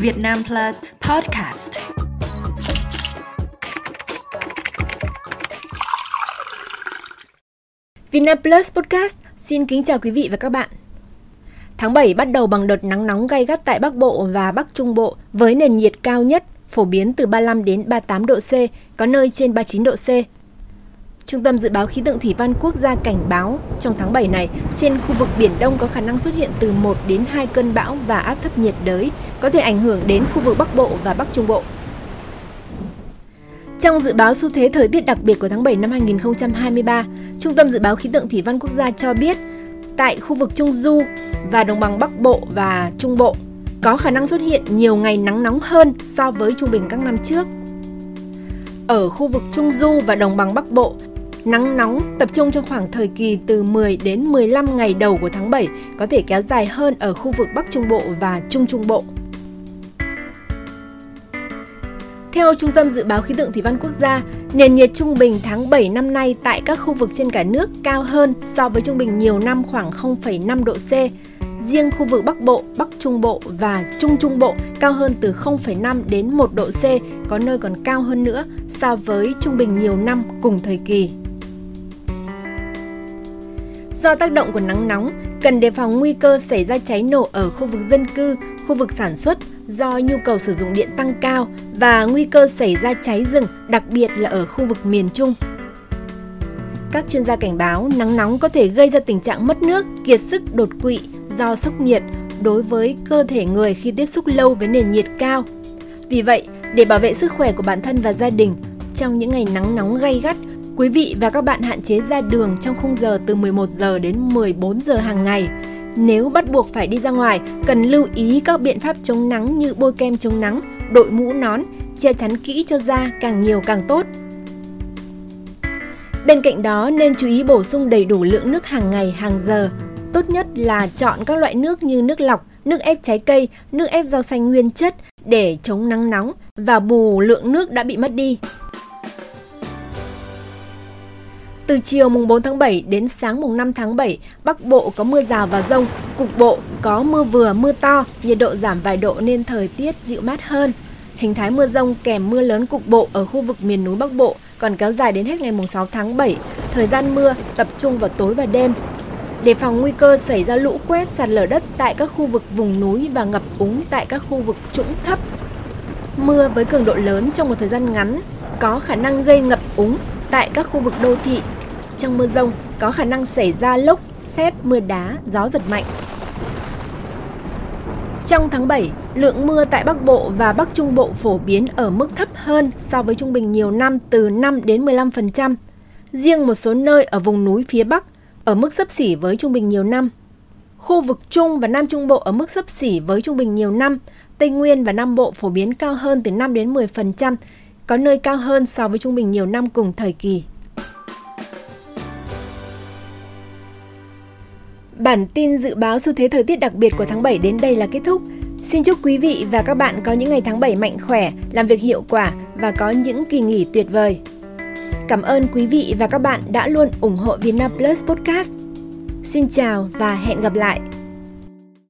Việt Nam Plus Podcast. Vietnam Plus Podcast xin kính chào quý vị và các bạn. Tháng 7 bắt đầu bằng đợt nắng nóng gay gắt tại Bắc Bộ và Bắc Trung Bộ với nền nhiệt cao nhất phổ biến từ 35 đến 38 độ C, có nơi trên 39 độ C. Trung tâm Dự báo Khí tượng Thủy văn Quốc gia cảnh báo trong tháng 7 này, trên khu vực Biển Đông có khả năng xuất hiện từ 1 đến 2 cơn bão và áp thấp nhiệt đới, có thể ảnh hưởng đến khu vực Bắc Bộ và Bắc Trung Bộ. Trong dự báo xu thế thời tiết đặc biệt của tháng 7 năm 2023, Trung tâm Dự báo Khí tượng Thủy văn Quốc gia cho biết, tại khu vực Trung Du và đồng bằng Bắc Bộ và Trung Bộ có khả năng xuất hiện nhiều ngày nắng nóng hơn so với trung bình các năm trước. Ở khu vực Trung Du và đồng bằng Bắc Bộ, nắng nóng tập trung trong khoảng thời kỳ từ 10 đến 15 ngày đầu của tháng 7 có thể kéo dài hơn ở khu vực Bắc Trung Bộ và Trung Trung Bộ. Theo Trung tâm Dự báo Khí tượng Thủy văn Quốc gia, nền nhiệt trung bình tháng 7 năm nay tại các khu vực trên cả nước cao hơn so với trung bình nhiều năm khoảng 0,5 độ C. Riêng khu vực Bắc Bộ, Bắc Trung Bộ và Trung Trung Bộ cao hơn từ 0,5 đến 1 độ C, có nơi còn cao hơn nữa so với trung bình nhiều năm cùng thời kỳ. Do tác động của nắng nóng, cần đề phòng nguy cơ xảy ra cháy nổ ở khu vực dân cư, khu vực sản xuất do nhu cầu sử dụng điện tăng cao và nguy cơ xảy ra cháy rừng, đặc biệt là ở khu vực miền Trung. Các chuyên gia cảnh báo nắng nóng có thể gây ra tình trạng mất nước, kiệt sức, đột quỵ do sốc nhiệt đối với cơ thể người khi tiếp xúc lâu với nền nhiệt cao. Vì vậy, để bảo vệ sức khỏe của bản thân và gia đình, trong những ngày nắng nóng gay gắt, Quý vị và các bạn hạn chế ra đường trong khung giờ từ 11 giờ đến 14 giờ hàng ngày. Nếu bắt buộc phải đi ra ngoài, cần lưu ý các biện pháp chống nắng như bôi kem chống nắng, đội mũ nón, che chắn kỹ cho da càng nhiều càng tốt. Bên cạnh đó nên chú ý bổ sung đầy đủ lượng nước hàng ngày, hàng giờ. Tốt nhất là chọn các loại nước như nước lọc, nước ép trái cây, nước ép rau xanh nguyên chất để chống nắng nóng và bù lượng nước đã bị mất đi. Từ chiều mùng 4 tháng 7 đến sáng mùng 5 tháng 7, Bắc Bộ có mưa rào và rông, cục bộ có mưa vừa mưa to, nhiệt độ giảm vài độ nên thời tiết dịu mát hơn. Hình thái mưa rông kèm mưa lớn cục bộ ở khu vực miền núi Bắc Bộ còn kéo dài đến hết ngày mùng 6 tháng 7. Thời gian mưa tập trung vào tối và đêm. Đề phòng nguy cơ xảy ra lũ quét sạt lở đất tại các khu vực vùng núi và ngập úng tại các khu vực trũng thấp. Mưa với cường độ lớn trong một thời gian ngắn có khả năng gây ngập úng tại các khu vực đô thị trong mưa rông có khả năng xảy ra lốc, xét, mưa đá, gió giật mạnh. Trong tháng 7, lượng mưa tại Bắc Bộ và Bắc Trung Bộ phổ biến ở mức thấp hơn so với trung bình nhiều năm từ 5 đến 15%. Riêng một số nơi ở vùng núi phía Bắc ở mức sấp xỉ với trung bình nhiều năm. Khu vực Trung và Nam Trung Bộ ở mức sấp xỉ với trung bình nhiều năm. Tây Nguyên và Nam Bộ phổ biến cao hơn từ 5 đến 10%, có nơi cao hơn so với trung bình nhiều năm cùng thời kỳ. Bản tin dự báo xu thế thời tiết đặc biệt của tháng 7 đến đây là kết thúc. Xin chúc quý vị và các bạn có những ngày tháng 7 mạnh khỏe, làm việc hiệu quả và có những kỳ nghỉ tuyệt vời. Cảm ơn quý vị và các bạn đã luôn ủng hộ Vietnam Plus Podcast. Xin chào và hẹn gặp lại.